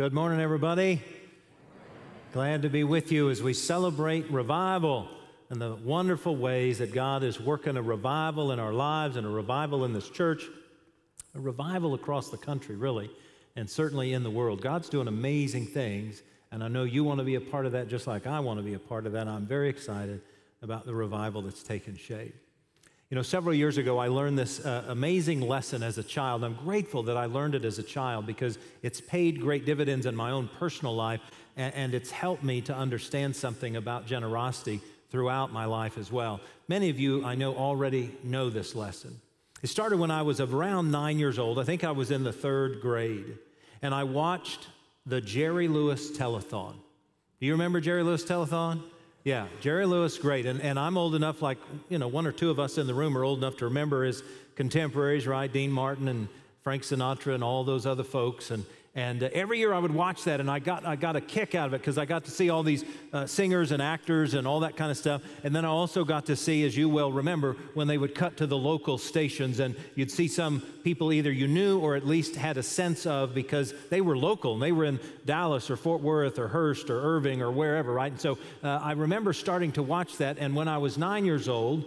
Good morning, everybody. Glad to be with you as we celebrate revival and the wonderful ways that God is working a revival in our lives and a revival in this church, a revival across the country, really, and certainly in the world. God's doing amazing things, and I know you want to be a part of that just like I want to be a part of that. I'm very excited about the revival that's taken shape. You know, several years ago, I learned this uh, amazing lesson as a child. I'm grateful that I learned it as a child because it's paid great dividends in my own personal life, and, and it's helped me to understand something about generosity throughout my life as well. Many of you, I know, already know this lesson. It started when I was around nine years old. I think I was in the third grade, and I watched the Jerry Lewis telethon. Do you remember Jerry Lewis telethon? Yeah, Jerry Lewis, great. And, and I'm old enough, like, you know, one or two of us in the room are old enough to remember his contemporaries, right? Dean Martin and Frank Sinatra and all those other folks. And, and uh, every year I would watch that, and I got, I got a kick out of it because I got to see all these uh, singers and actors and all that kind of stuff. And then I also got to see, as you well remember, when they would cut to the local stations, and you'd see some people either you knew or at least had a sense of because they were local and they were in Dallas or Fort Worth or Hurst or Irving or wherever, right? And so uh, I remember starting to watch that, and when I was nine years old,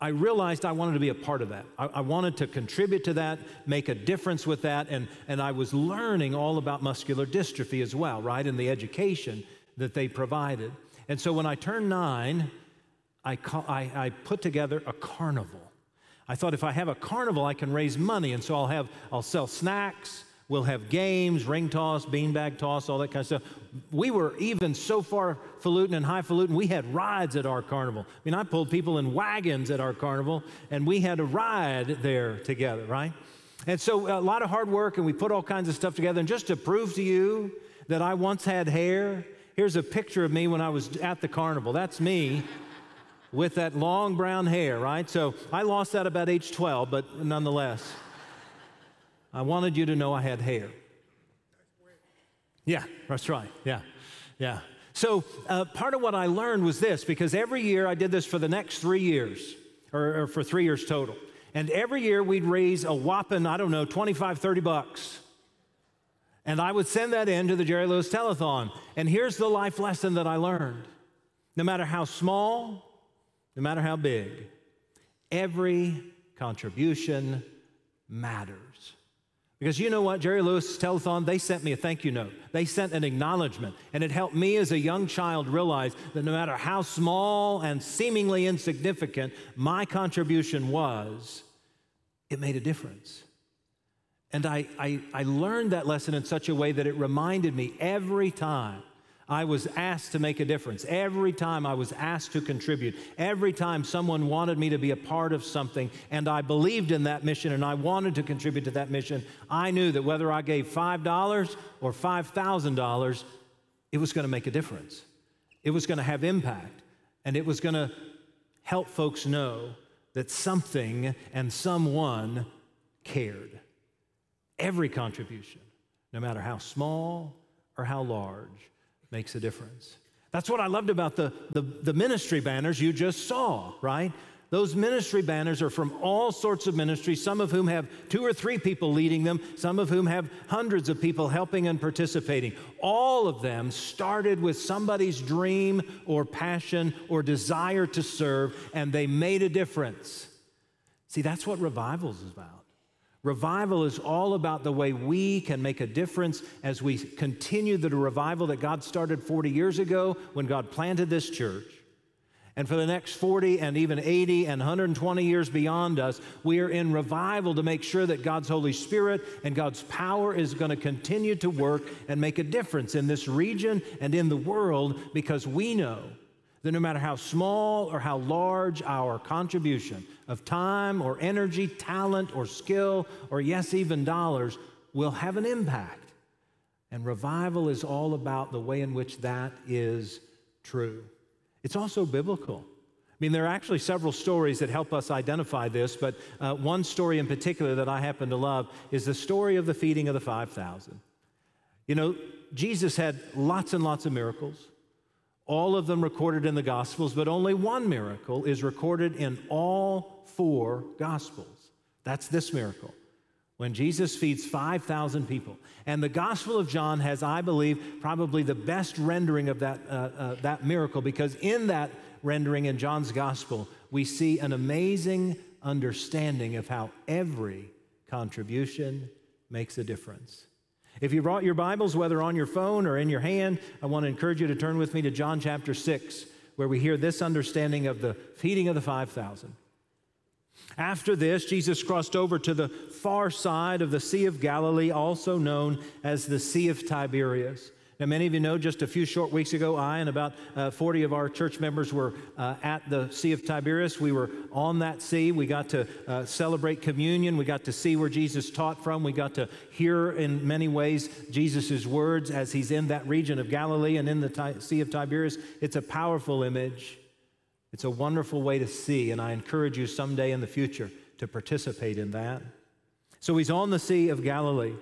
I realized I wanted to be a part of that. I, I, wanted to contribute to that, make a difference with that, and, and I was learning all about muscular dystrophy as well, right, in the education that they provided. And so when I turned nine, I, I, I put together a carnival. I thought if I have a carnival, I can raise money, and so I'll have I'll sell snacks, We'll have games, ring toss, beanbag toss, all that kind of stuff. We were even so far falutin and highfalutin, we had rides at our carnival. I mean, I pulled people in wagons at our carnival, and we had a ride there together, right? And so a lot of hard work, and we put all kinds of stuff together. And just to prove to you that I once had hair, here's a picture of me when I was at the carnival. That's me with that long brown hair, right? So I lost that about age 12, but nonetheless. I wanted you to know I had hair. Yeah, that's right. Yeah, yeah. So uh, part of what I learned was this because every year I did this for the next three years, or, or for three years total. And every year we'd raise a whopping, I don't know, 25, 30 bucks. And I would send that in to the Jerry Lewis Telethon. And here's the life lesson that I learned no matter how small, no matter how big, every contribution matters. Because you know what, Jerry Lewis Telethon, they sent me a thank you note. They sent an acknowledgement. And it helped me as a young child realize that no matter how small and seemingly insignificant my contribution was, it made a difference. And I, I, I learned that lesson in such a way that it reminded me every time I was asked to make a difference, every time I was asked to contribute, every time someone wanted me to be a part of something and I believed in that mission and I wanted to contribute to that mission, I knew that whether I gave $5 or $5,000, it was going to make a difference. It was going to have impact and it was going to help folks know that something and someone cared. Every contribution, no matter how small or how large, makes a difference. That's what I loved about the, the, the, ministry banners you just saw, right? Those ministry banners are from all sorts of ministries, some of whom have two or three people leading them, some of whom have hundreds of people helping and participating. All of them started with somebody's dream or passion or desire to serve, and they made a difference. See, that's what revival is about. Revival is all about the way we can make a difference as we continue the revival that God started 40 years ago when God planted this church. And for the next 40 and even 80 and 120 years beyond us, we are in revival to make sure that God's Holy Spirit and God's power is going to continue to work and make a difference in this region and in the world because we know that no matter how small or how large our contribution of time or energy, talent or skill, or yes, even dollars, will have an impact. And revival is all about the way in which that is true. It's also biblical. I mean, there are actually several stories that help us identify this, but uh, one story in particular that I happen to love is the story of the feeding of the 5,000. You know, Jesus had lots and lots of miracles all of them recorded in the Gospels, but only one miracle is recorded in all four Gospels. That's this miracle, when Jesus feeds 5,000 people. And the Gospel of John has, I believe, probably the best rendering of that, uh, uh, that miracle because in that rendering in John's Gospel, we see an amazing understanding of how every contribution makes a difference. If you brought your Bibles, whether on your phone or in your hand, I want to encourage you to turn with me to John chapter 6, where we hear this understanding of the feeding of the 5,000. After this, Jesus crossed over to the far side of the Sea of Galilee, also known as the Sea of Tiberias. Now, many of you know just a few short weeks ago, I and about uh, 40 of our church members were uh, at the Sea of Tiberias. We were on that sea. We got to uh, celebrate communion. We got to see where Jesus taught from. We got to hear, in many ways, Jesus' words as he's in that region of Galilee and in the Sea of Tiberias. It's a powerful image. It's a wonderful way to see, and I encourage you someday in the future to participate in that. So he's on the Sea of Galilee.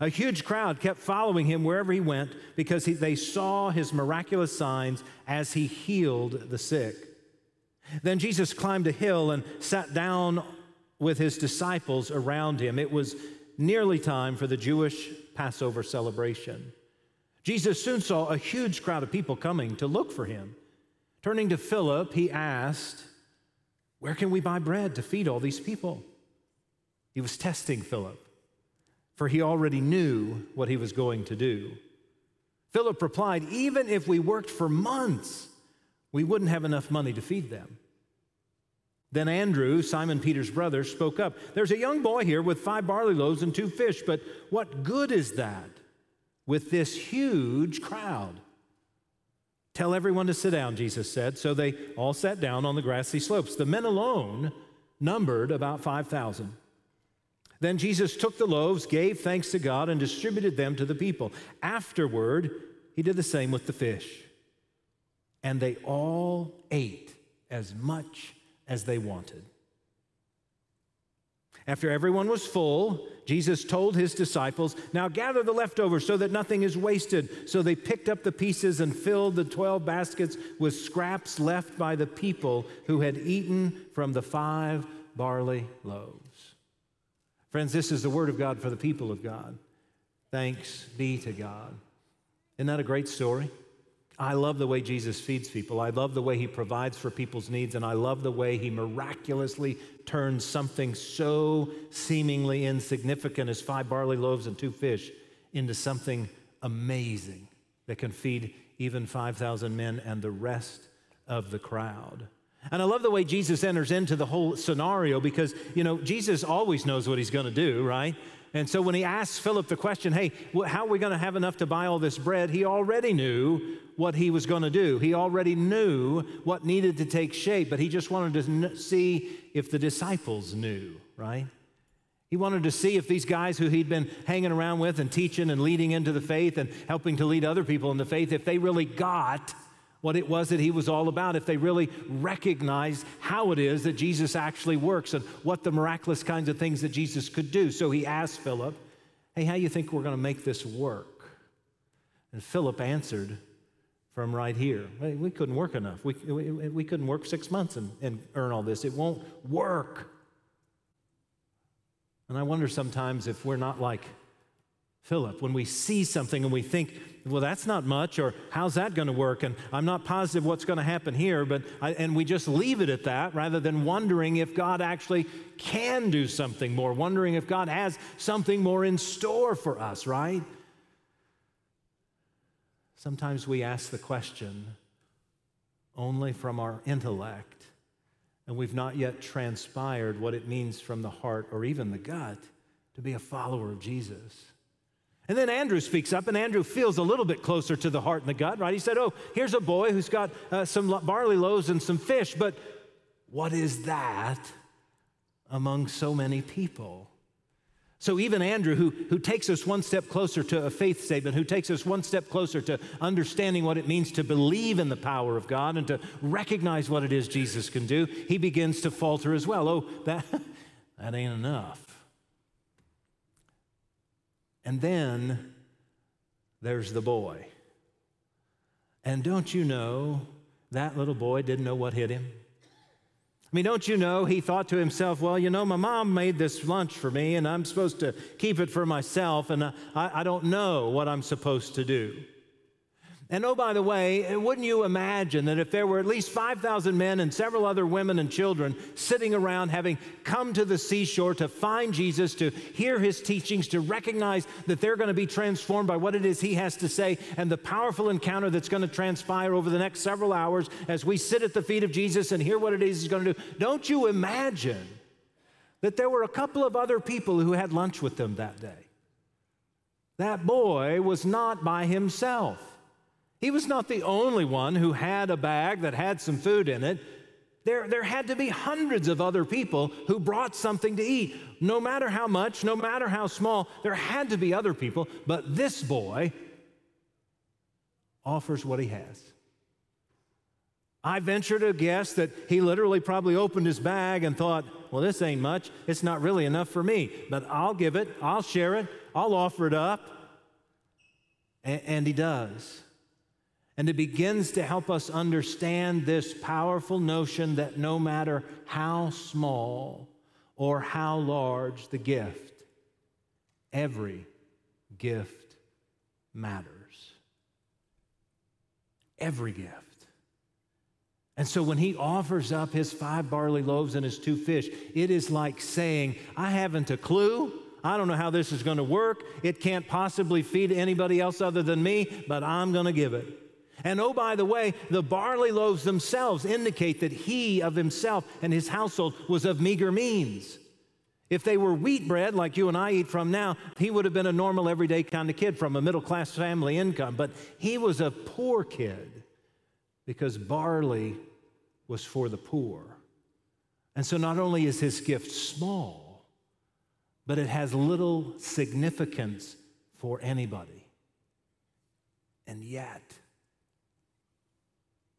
A huge crowd kept following him wherever he went because he, they saw his miraculous signs as he healed the sick. Then Jesus climbed a hill and sat down with his disciples around him. It was nearly time for the Jewish Passover celebration. Jesus soon saw a huge crowd of people coming to look for him. Turning to Philip, he asked, Where can we buy bread to feed all these people? He was testing Philip, for he already knew what he was going to do. Philip replied, Even if we worked for months, we wouldn't have enough money to feed them. Then Andrew, Simon Peter's brother, spoke up. There's a young boy here with five barley loaves and two fish, but what good is that with this huge crowd? Tell everyone to sit down, Jesus said. So they all sat down on the grassy slopes. The men alone numbered about 5,000. Then Jesus took the loaves, gave thanks to God, and distributed them to the people. Afterward, he did the same with the fish. And they all ate as much as they wanted. After everyone was full, Jesus told his disciples, Now gather the leftovers so that nothing is wasted. So they picked up the pieces and filled the 12 baskets with scraps left by the people who had eaten from the five barley loaves. Friends, this is the word of God for the people of God. Thanks be to God. Isn't that a great story? I love the way Jesus feeds people. I love the way he provides for people's needs, and I love the way he miraculously turns something so seemingly insignificant as five barley loaves and two fish into something amazing that can feed even 5,000 men and the rest of the crowd. And I love the way Jesus enters into the whole scenario because, you know, Jesus always knows what he's going to do, right? And so when he asks Philip the question, hey, how are we going to have enough to buy all this bread? He already knew what he was going to do. He already knew what needed to take shape, but he just wanted to see if the disciples knew, right? He wanted to see if these guys who he'd been hanging around with and teaching and leading into the faith and helping to lead other people in the faith, if they really got what it was that he was all about, if they really recognized how it is that Jesus actually works and what the miraculous kinds of things that Jesus could do. So he asked Philip, Hey, how you think we're going to make this work? And Philip answered from right here. We couldn't work enough. We, we, we couldn't work six months and, and earn all this. It won't work. And I wonder sometimes if we're not like Philip. When we see something and we think, well, that's not much, or how's that going to work? And I'm not positive what's going to happen here, but I, and we just leave it at that rather than wondering if God actually can do something more, wondering if God has something more in store for us, right? Sometimes we ask the question only from our intellect, and we've not yet transpired what it means from the heart or even the gut to be a follower of Jesus. And then Andrew speaks up, and Andrew feels a little bit closer to the heart and the gut, right? He said, Oh, here's a boy who's got uh, some barley loaves and some fish, but what is that among so many people? So, even Andrew, who, who takes us one step closer to a faith statement, who takes us one step closer to understanding what it means to believe in the power of God and to recognize what it is Jesus can do, he begins to falter as well. Oh, that, that ain't enough. And then there's the boy. And don't you know that little boy didn't know what hit him? I mean, don't you know? He thought to himself, well, you know, my mom made this lunch for me, and I'm supposed to keep it for myself, and I, I don't know what I'm supposed to do. And oh, by the way, wouldn't you imagine that if there were at least 5,000 men and several other women and children sitting around having come to the seashore to find Jesus, to hear his teachings, to recognize that they're going to be transformed by what it is he has to say, and the powerful encounter that's going to transpire over the next several hours as we sit at the feet of Jesus and hear what it is he's going to do? Don't you imagine that there were a couple of other people who had lunch with them that day? That boy was not by himself. He was not the only one who had a bag that had some food in it. There, there had to be hundreds of other people who brought something to eat. No matter how much, no matter how small, there had to be other people. But this boy offers what he has. I venture to guess that he literally probably opened his bag and thought, well, this ain't much. It's not really enough for me, but I'll give it, I'll share it, I'll offer it up. And, and he does. And it begins to help us understand this powerful notion that no matter how small or how large the gift, every gift matters. Every gift. And so when he offers up his five barley loaves and his two fish, it is like saying, I haven't a clue. I don't know how this is going to work. It can't possibly feed anybody else other than me, but I'm going to give it. And oh, by the way, the barley loaves themselves indicate that he of himself and his household was of meager means. If they were wheat bread like you and I eat from now, he would have been a normal, everyday kind of kid from a middle class family income. But he was a poor kid because barley was for the poor. And so not only is his gift small, but it has little significance for anybody. And yet,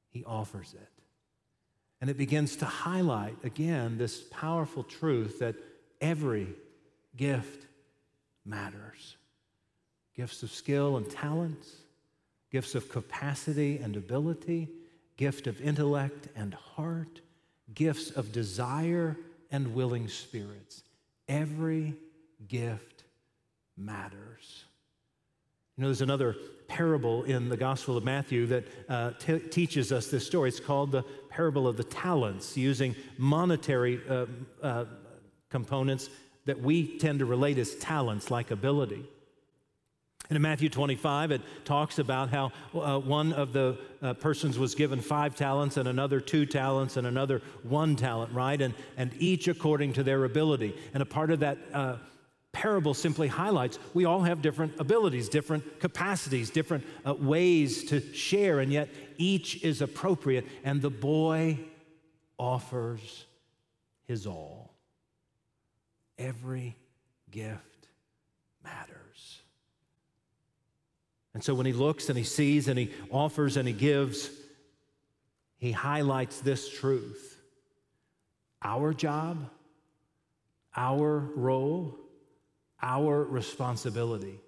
he offers it. And it begins to highlight again this powerful truth that every gift matters gifts of skill and talents, gifts of capacity and ability, gift of intellect and heart, gifts of desire and willing spirits. Every gift matters. You know, there's another parable in the Gospel of Matthew that uh, t- teaches us this story. It's called the parable of the talents, using monetary uh, uh, components that we tend to relate as talents, like ability. And in Matthew 25, it talks about how uh, one of the uh, persons was given five talents, and another two talents, and another one talent, right? And, and each according to their ability. And a part of that uh, parable simply highlights we all have different abilities, different capacities, different uh, ways to share, and yet each is appropriate. And the boy offers his all. Every gift matters. And so when he looks and he sees and he offers and he gives, he highlights this truth. Our job, our role, our responsibility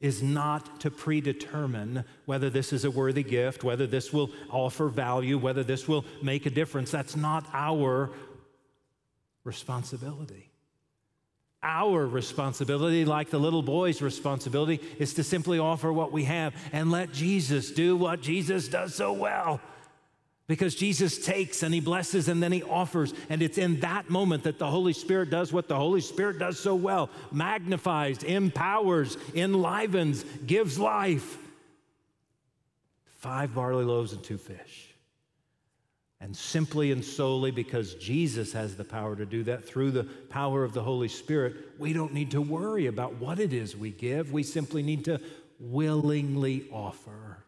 is not to predetermine whether this is a worthy gift, whether this will offer value, whether this will make a difference. That's not our responsibility. Our responsibility, like the little boy's responsibility, is to simply offer what we have and let Jesus do what Jesus does so well because Jesus takes and he blesses and then he offers. And it's in that moment that the Holy Spirit does what the Holy Spirit does so well magnifies, empowers, enlivens, gives life. Five barley loaves and two fish. And simply and solely because Jesus has the power to do that through the power of the Holy Spirit, we don't need to worry about what it is we give. We simply need to willingly offer.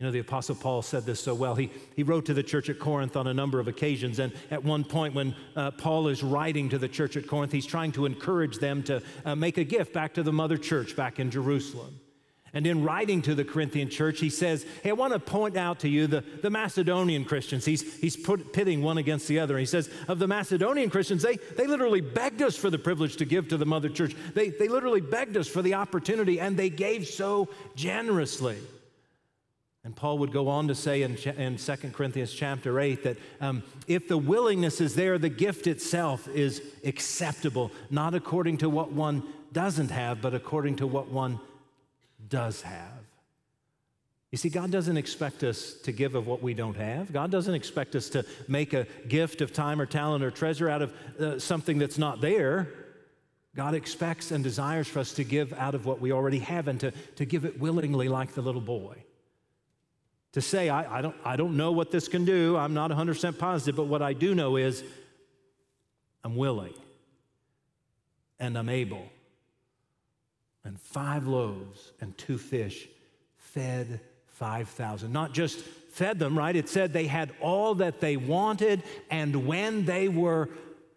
You know, the Apostle Paul said this so well. He, he wrote to the church at Corinth on a number of occasions. And at one point, when uh, Paul is writing to the church at Corinth, he's trying to encourage them to uh, make a gift back to the mother church back in Jerusalem. And in writing to the Corinthian church, he says, Hey, I want to point out to you the, the Macedonian Christians. He's, he's put, pitting one against the other. He says, Of the Macedonian Christians, they, they literally begged us for the privilege to give to the mother church. They, they literally begged us for the opportunity, and they gave so generously. And Paul would go on to say in, in 2 Corinthians chapter 8 that um, if the willingness is there, the gift itself is acceptable, not according to what one doesn't have, but according to what one does have. You see, God doesn't expect us to give of what we don't have. God doesn't expect us to make a gift of time or talent or treasure out of uh, something that's not there. God expects and desires for us to give out of what we already have and to, to give it willingly, like the little boy. To say, I, I, don't, I don't know what this can do, I'm not 100% positive, but what I do know is I'm willing and I'm able. And five loaves and two fish fed 5,000. Not just fed them, right? It said they had all that they wanted, and when they were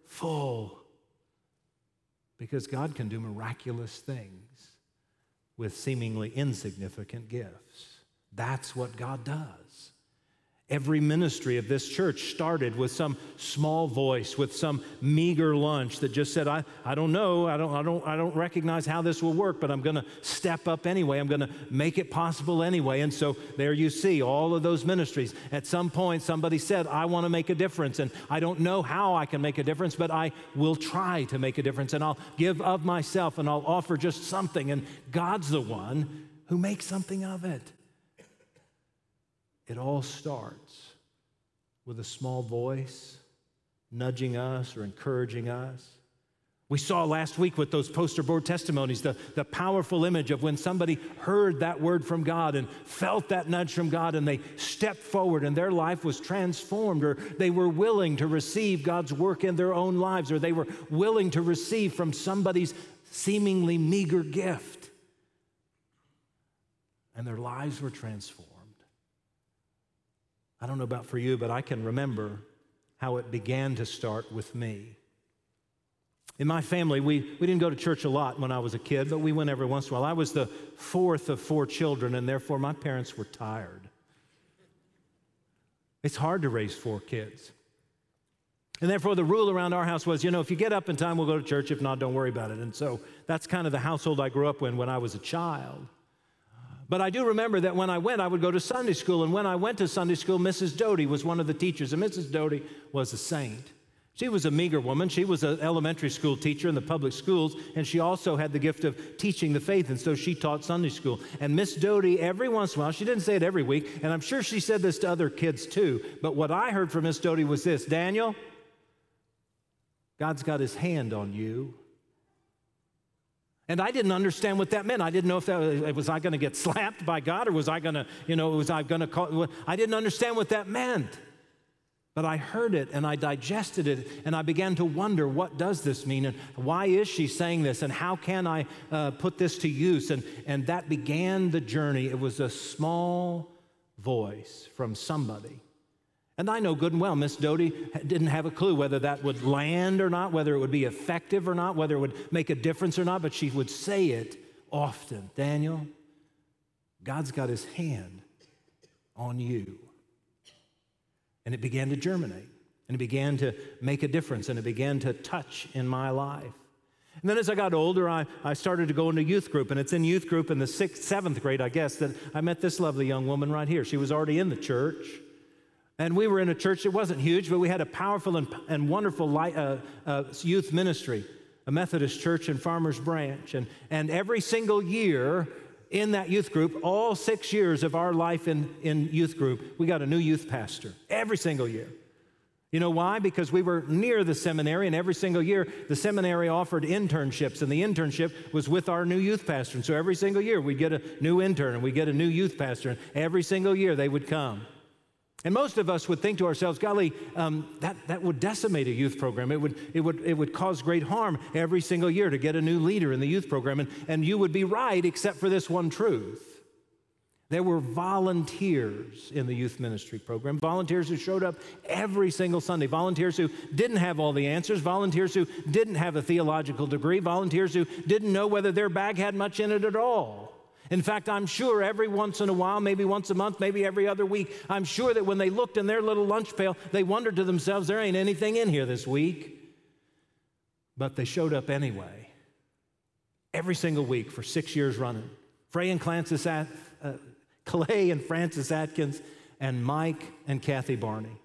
full, because God can do miraculous things with seemingly insignificant gifts. That's what God does. Every ministry of this church started with some small voice, with some meager lunch that just said, I, I don't know, I don't, I, don't, I don't recognize how this will work, but I'm going to step up anyway. I'm going to make it possible anyway. And so there you see all of those ministries. At some point, somebody said, I want to make a difference, and I don't know how I can make a difference, but I will try to make a difference, and I'll give of myself, and I'll offer just something. And God's the one who makes something of it. It all starts with a small voice nudging us or encouraging us. We saw last week with those poster board testimonies the, the powerful image of when somebody heard that word from God and felt that nudge from God and they stepped forward and their life was transformed, or they were willing to receive God's work in their own lives, or they were willing to receive from somebody's seemingly meager gift. And their lives were transformed. I don't know about for you, but I can remember how it began to start with me. In my family, we, we didn't go to church a lot when I was a kid, but we went every once in a while. I was the fourth of four children, and therefore my parents were tired. It's hard to raise four kids. And therefore, the rule around our house was you know, if you get up in time, we'll go to church. If not, don't worry about it. And so that's kind of the household I grew up in when I was a child. But I do remember that when I went, I would go to Sunday school. And when I went to Sunday school, Mrs. Doty was one of the teachers. And Mrs. Doty was a saint. She was a meager woman. She was an elementary school teacher in the public schools, and she also had the gift of teaching the faith, and so she taught Sunday school. And Miss Doty, every once in a while, she didn't say it every week, and I'm sure she said this to other kids too, but what I heard from Miss Doty was this Daniel, God's got his hand on you. And I didn't understand what that meant. I didn't know if that was, I going to get slapped by God or was I going to, you know, was I going to call? I didn't understand what that meant. But I heard it and I digested it and I began to wonder what does this mean and why is she saying this and how can I uh, put this to use? And, and that began the journey. It was a small voice from somebody and I know good and well Miss Doty didn't have a clue whether that would land or not, whether it would be effective or not, whether it would make a difference or not, but she would say it often Daniel, God's got his hand on you. And it began to germinate, and it began to make a difference, and it began to touch in my life. And then as I got older, I, I started to go into youth group, and it's in youth group in the sixth, seventh grade, I guess, that I met this lovely young woman right here. She was already in the church. And we were in a church that wasn't huge, but we had a powerful and, and wonderful light, uh, uh, youth ministry, a Methodist church in Farmers Branch. And, and every single year in that youth group, all six years of our life in, in youth group, we got a new youth pastor every single year. You know why? Because we were near the seminary, and every single year the seminary offered internships, and the internship was with our new youth pastor. And so every single year we'd get a new intern and we'd get a new youth pastor, and every single year they would come. And most of us would think to ourselves, golly, um, that, that would decimate a youth program. It would, it, would, it would cause great harm every single year to get a new leader in the youth program. And, and you would be right, except for this one truth. There were volunteers in the youth ministry program, volunteers who showed up every single Sunday, volunteers who didn't have all the answers, volunteers who didn't have a theological degree, volunteers who didn't know whether their bag had much in it at all. In fact, I'm sure every once in a while, maybe once a month, maybe every other week, I'm sure that when they looked in their little lunch pail, they wondered to themselves, there ain't anything in here this week. But they showed up anyway, every single week for six years running. Frey and Clancy, uh, Clay and Francis Atkins, and Mike and Kathy Barney.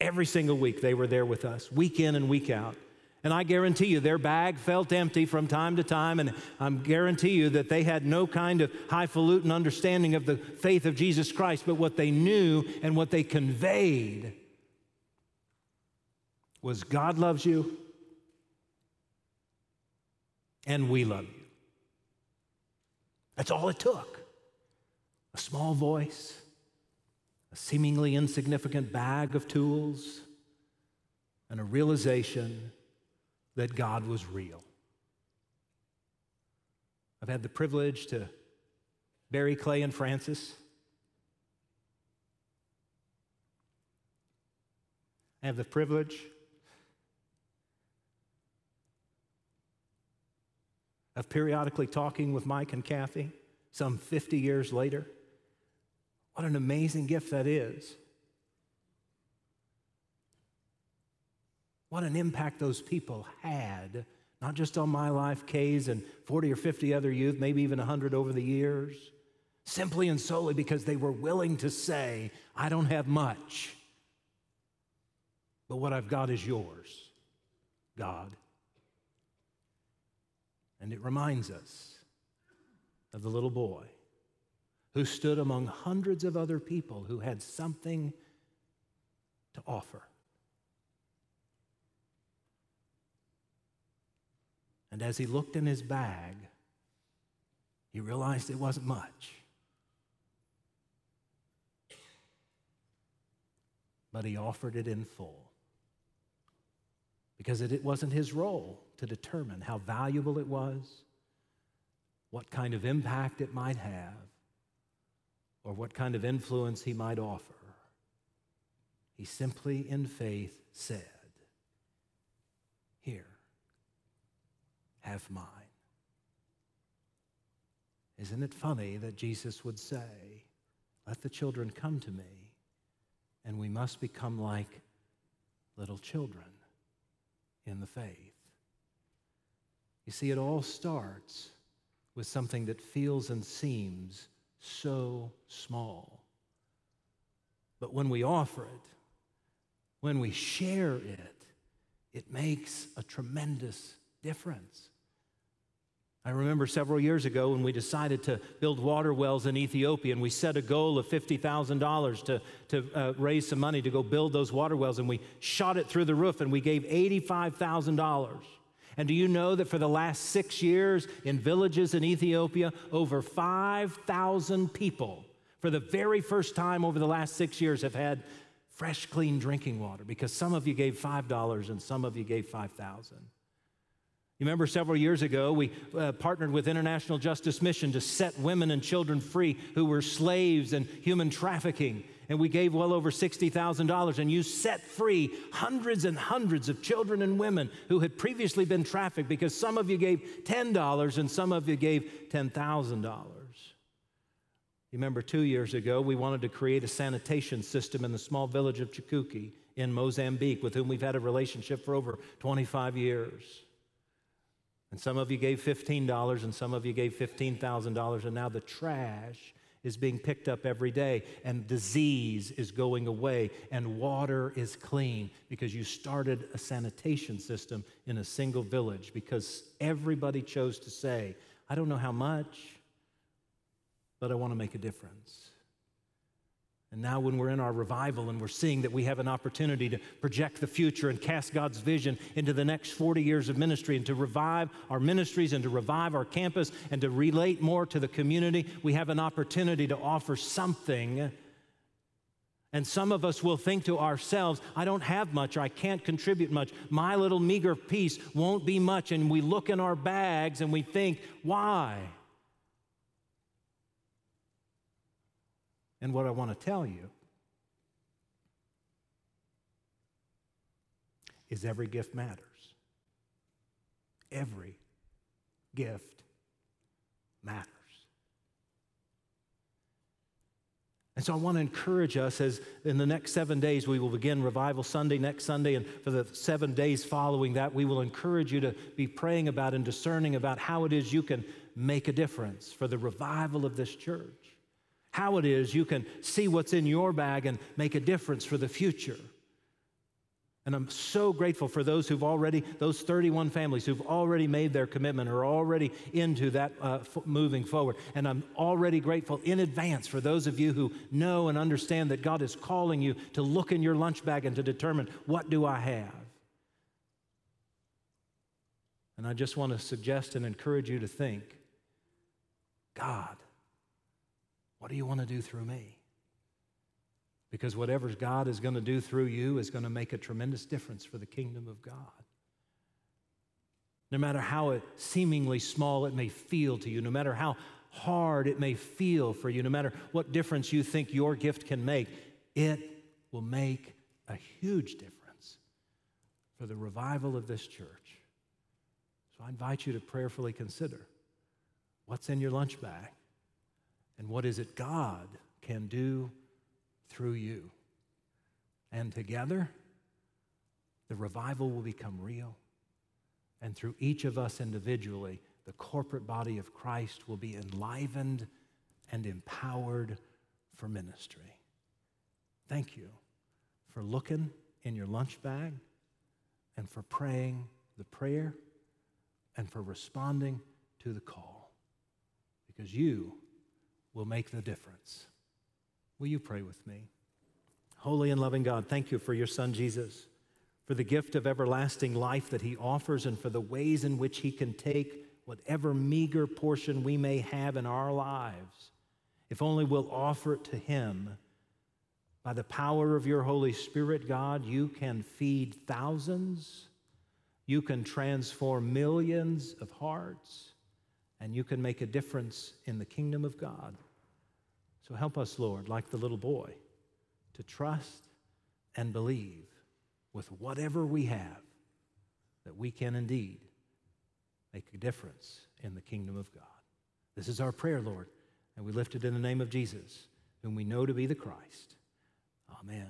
Every single week they were there with us, week in and week out. And I guarantee you, their bag felt empty from time to time, and I guarantee you that they had no kind of highfalutin understanding of the faith of Jesus Christ, but what they knew and what they conveyed was God loves you, and we love you. That's all it took. A small voice, a seemingly insignificant bag of tools, and a realization that God was real. I've had the privilege to bury Clay and Francis. I have the privilege of periodically talking with Mike and Kathy some 50 years later. What an amazing gift that is. What an impact those people had, not just on my life, Kay's, and 40 or 50 other youth, maybe even 100 over the years, simply and solely because they were willing to say, I don't have much, but what I've got is yours, God. And it reminds us of the little boy who stood among hundreds of other people who had something to offer. And as he looked in his bag, he realized it wasn't much. But he offered it in full. Because it, wasn't his role to determine how valuable it was, what kind of impact it might have, or what kind of influence he might offer. He simply, in faith, said, Here, have mine. Isn't it funny that Jesus would say, Let the children come to me, and we must become like little children in the faith? You see, it all starts with something that feels and seems so small. But when we offer it, when we share it, it makes a tremendous difference. I remember several years ago when we decided to build water wells in Ethiopia, and we set a goal of $50,000 to, to uh, raise some money to go build those water wells, and we shot it through the roof, and we gave $85,000. And do you know that for the last six years in villages in Ethiopia, over 5,000 people, for the very first time over the last six years, have had fresh, clean drinking water because some of you gave $5 and some of you gave 5,000. You remember several years ago, we uh, partnered with International Justice Mission to set women and children free who were slaves and human trafficking. And we gave well over $60,000, and you set free hundreds and hundreds of children and women who had previously been trafficked because some of you gave $10 and some of you gave $10,000. You remember two years ago, we wanted to create a sanitation system in the small village of Chikuki in Mozambique, with whom we've had a relationship for over 25 years. And some of you gave $15 and some of you gave $15,000, and now the trash is being picked up every day, and disease is going away, and water is clean because you started a sanitation system in a single village because everybody chose to say, I don't know how much, but I want to make a difference. And now, when we're in our revival and we're seeing that we have an opportunity to project the future and cast God's vision into the next 40 years of ministry and to revive our ministries and to revive our campus and to relate more to the community, we have an opportunity to offer something. And some of us will think to ourselves, I don't have much, I can't contribute much. My little meager piece won't be much. And we look in our bags and we think, why? And what I want to tell you is every gift matters. Every gift matters. And so I want to encourage us as in the next seven days, we will begin Revival Sunday next Sunday, and for the seven days following that, we will encourage you to be praying about and discerning about how it is you can make a difference for the revival of this church. How it is you can see what's in your bag and make a difference for the future. And I'm so grateful for those who've already, those 31 families who've already made their commitment, are already into that uh, f- moving forward. And I'm already grateful in advance for those of you who know and understand that God is calling you to look in your lunch bag and to determine what do I have. And I just want to suggest and encourage you to think God, what do you want to do through me? Because whatever God is going to do through you is going to make a tremendous difference for the kingdom of God. No matter how it seemingly small it may feel to you, no matter how hard it may feel for you, no matter what difference you think your gift can make, it will make a huge difference for the revival of this church. So I invite you to prayerfully consider what's in your lunch bag and what is it God can do through you. And together, the revival will become real. And through each of us individually, the corporate body of Christ will be enlivened and empowered for ministry. Thank you for looking in your lunch bag and for praying the prayer and for responding to the call because you will make the difference. Will you pray with me? Holy and loving God, thank you for your Son Jesus, for the gift of everlasting life that he offers, and for the ways in which he can take whatever meager portion we may have in our lives, if only we'll offer it to him. By the power of your Holy Spirit, God, you can feed thousands, you can transform millions of hearts, and you can make a difference in the kingdom of God. So help us, Lord, like the little boy, to trust and believe with whatever we have that we can indeed make a difference in the kingdom of God. This is our prayer, Lord, and we lift it in the name of Jesus, whom we know to be the Christ. Amen.